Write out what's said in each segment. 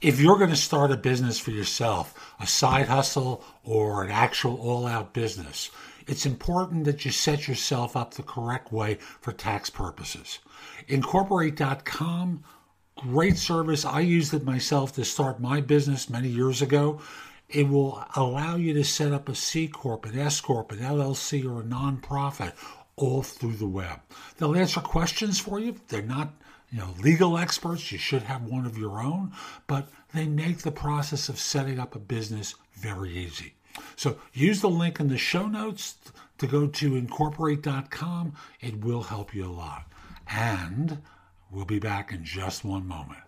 If you're going to start a business for yourself, a side hustle or an actual all out business, it's important that you set yourself up the correct way for tax purposes. Incorporate.com, great service. I used it myself to start my business many years ago. It will allow you to set up a C Corp, an S Corp, an LLC, or a nonprofit all through the web. They'll answer questions for you. They're not you know, legal experts. You should have one of your own, but they make the process of setting up a business very easy. So use the link in the show notes to go to incorporate.com. It will help you a lot. And we'll be back in just one moment.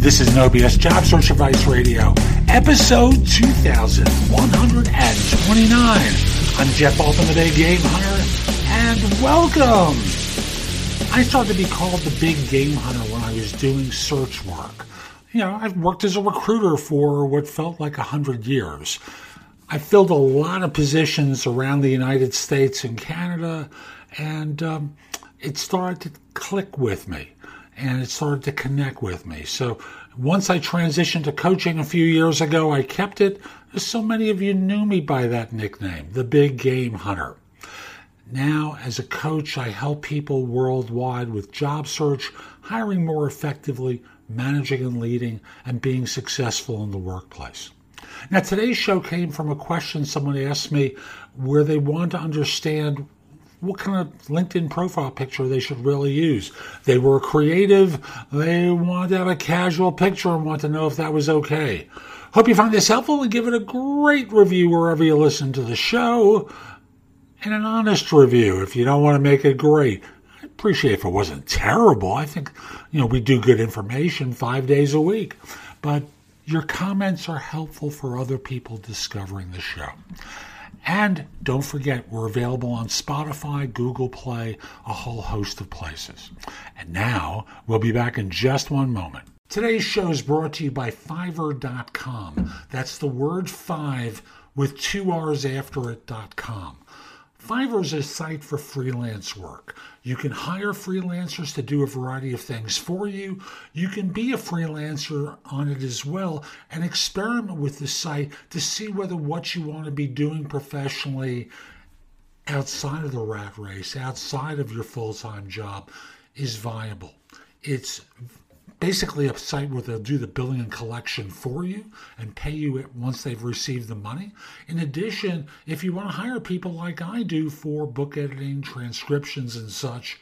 This is No BS Job Search Advice Radio, episode 2129. I'm Jeff Altman, the Big Game Hunter, and welcome! I started to be called the Big Game Hunter when I was doing search work. You know, I've worked as a recruiter for what felt like a hundred years. I filled a lot of positions around the United States and Canada, and um, it started to click with me and it started to connect with me. So once I transitioned to coaching a few years ago, I kept it. So many of you knew me by that nickname, the Big Game Hunter. Now, as a coach, I help people worldwide with job search, hiring more effectively, managing and leading, and being successful in the workplace. Now, today's show came from a question someone asked me where they want to understand what kind of LinkedIn profile picture they should really use. They were creative. They wanted to have a casual picture and want to know if that was okay. Hope you found this helpful and give it a great review wherever you listen to the show and an honest review if you don't want to make it great. I appreciate if it wasn't terrible. I think, you know, we do good information five days a week, but your comments are helpful for other people discovering the show. And don't forget, we're available on Spotify, Google Play, a whole host of places. And now, we'll be back in just one moment. Today's show is brought to you by Fiverr.com. That's the word five with two R's after it.com. Fiverr is a site for freelance work. You can hire freelancers to do a variety of things for you. You can be a freelancer on it as well and experiment with the site to see whether what you want to be doing professionally outside of the rat race, outside of your full time job, is viable. It's basically a site where they'll do the billing and collection for you and pay you it once they've received the money. In addition, if you want to hire people like I do for book editing, transcriptions, and such,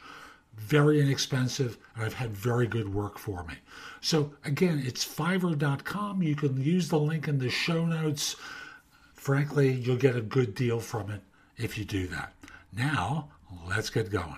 very inexpensive, and I've had very good work for me. So again, it's fiverr.com. You can use the link in the show notes. Frankly, you'll get a good deal from it if you do that. Now, let's get going.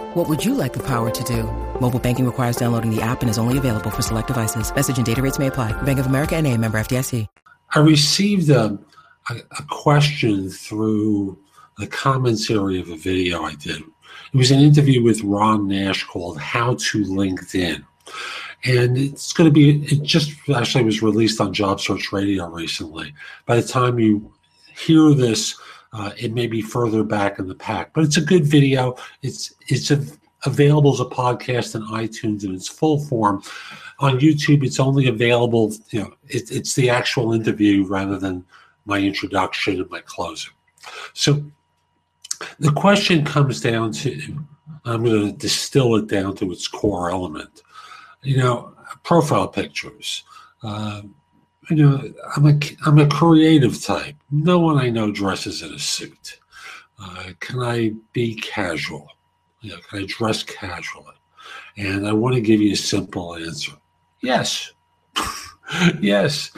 What would you like the power to do? Mobile banking requires downloading the app and is only available for select devices. Message and data rates may apply. Bank of America and a member FDIC. I received a, a, a question through the comments area of a video I did. It was an interview with Ron Nash called How to LinkedIn. And it's going to be, it just actually was released on Job Search Radio recently. By the time you hear this, uh, it may be further back in the pack, but it's a good video. It's it's a, available as a podcast in iTunes in its full form. On YouTube, it's only available. You know, it, it's the actual interview rather than my introduction and my closing. So the question comes down to I'm going to distill it down to its core element. You know, profile pictures. Uh, you know, I'm a I'm a creative type. No one I know dresses in a suit. Uh, can I be casual? You know, can I dress casually? And I want to give you a simple answer. Yes. yes.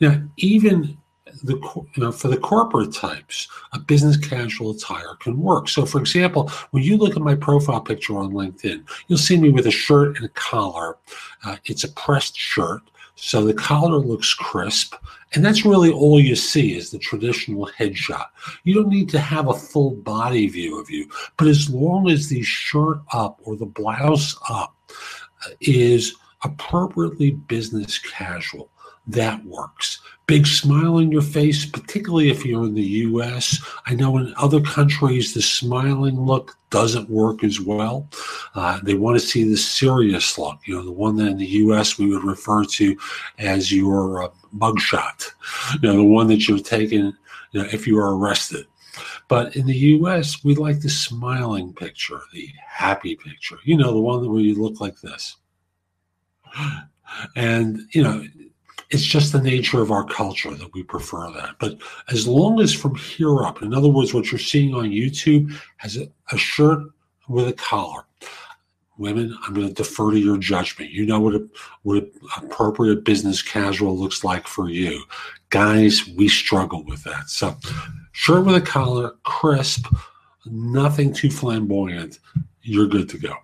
Now, even the you know for the corporate types, a business casual attire can work. So, for example, when you look at my profile picture on LinkedIn, you'll see me with a shirt and a collar. Uh, it's a pressed shirt So the collar looks crisp, and that's really all you see is the traditional headshot. You don't need to have a full body view of you, but as long as the shirt up or the blouse up is appropriately business casual, that works. Big smile on your face, particularly if you're in the US. I know in other countries, the smiling look doesn't work as well. Uh, they want to see the serious look, you know, the one that in the US we would refer to as your uh, mugshot, you know, the one that you're taking you know, if you are arrested. But in the US, we like the smiling picture, the happy picture, you know, the one where you look like this. And, you know, it's just the nature of our culture that we prefer that. But as long as from here up, in other words, what you're seeing on YouTube has a, a shirt with a collar. Women, I'm going to defer to your judgment. You know what a, what appropriate business casual looks like for you. Guys, we struggle with that. So, shirt with a collar, crisp, nothing too flamboyant. You're good to go.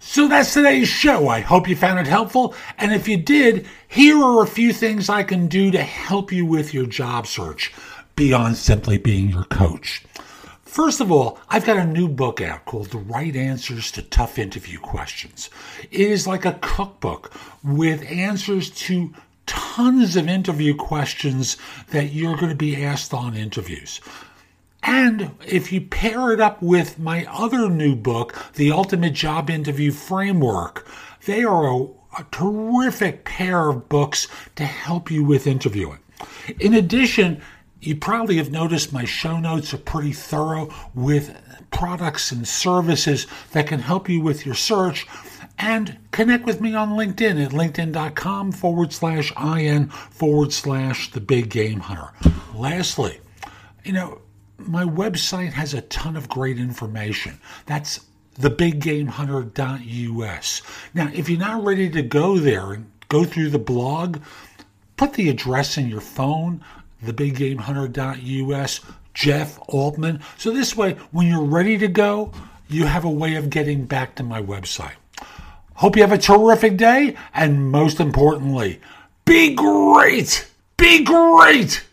So that's today's show. I hope you found it helpful. And if you did, here are a few things I can do to help you with your job search beyond simply being your coach. First of all, I've got a new book out called The Right Answers to Tough Interview Questions. It is like a cookbook with answers to tons of interview questions that you're going to be asked on interviews. And if you pair it up with my other new book, The Ultimate Job Interview Framework, they are a, a, terrific pair of books to help you with interviewing. In addition, you probably have noticed my show notes are pretty thorough with products and services that can help you with your search. And connect with me on LinkedIn at linkedin.com forward slash IN forward slash the big game hunter. Lastly, you know, my website has a ton of great information. That's thebiggamehunter.us. Now, if you're not ready to go there and go through the blog, put the address in your phone, thebiggamehunter.us, Jeff Altman. So this way, when you're ready to go, you have a way of getting back to my website. Hope you have a terrific day, and most importantly, be great! Be great!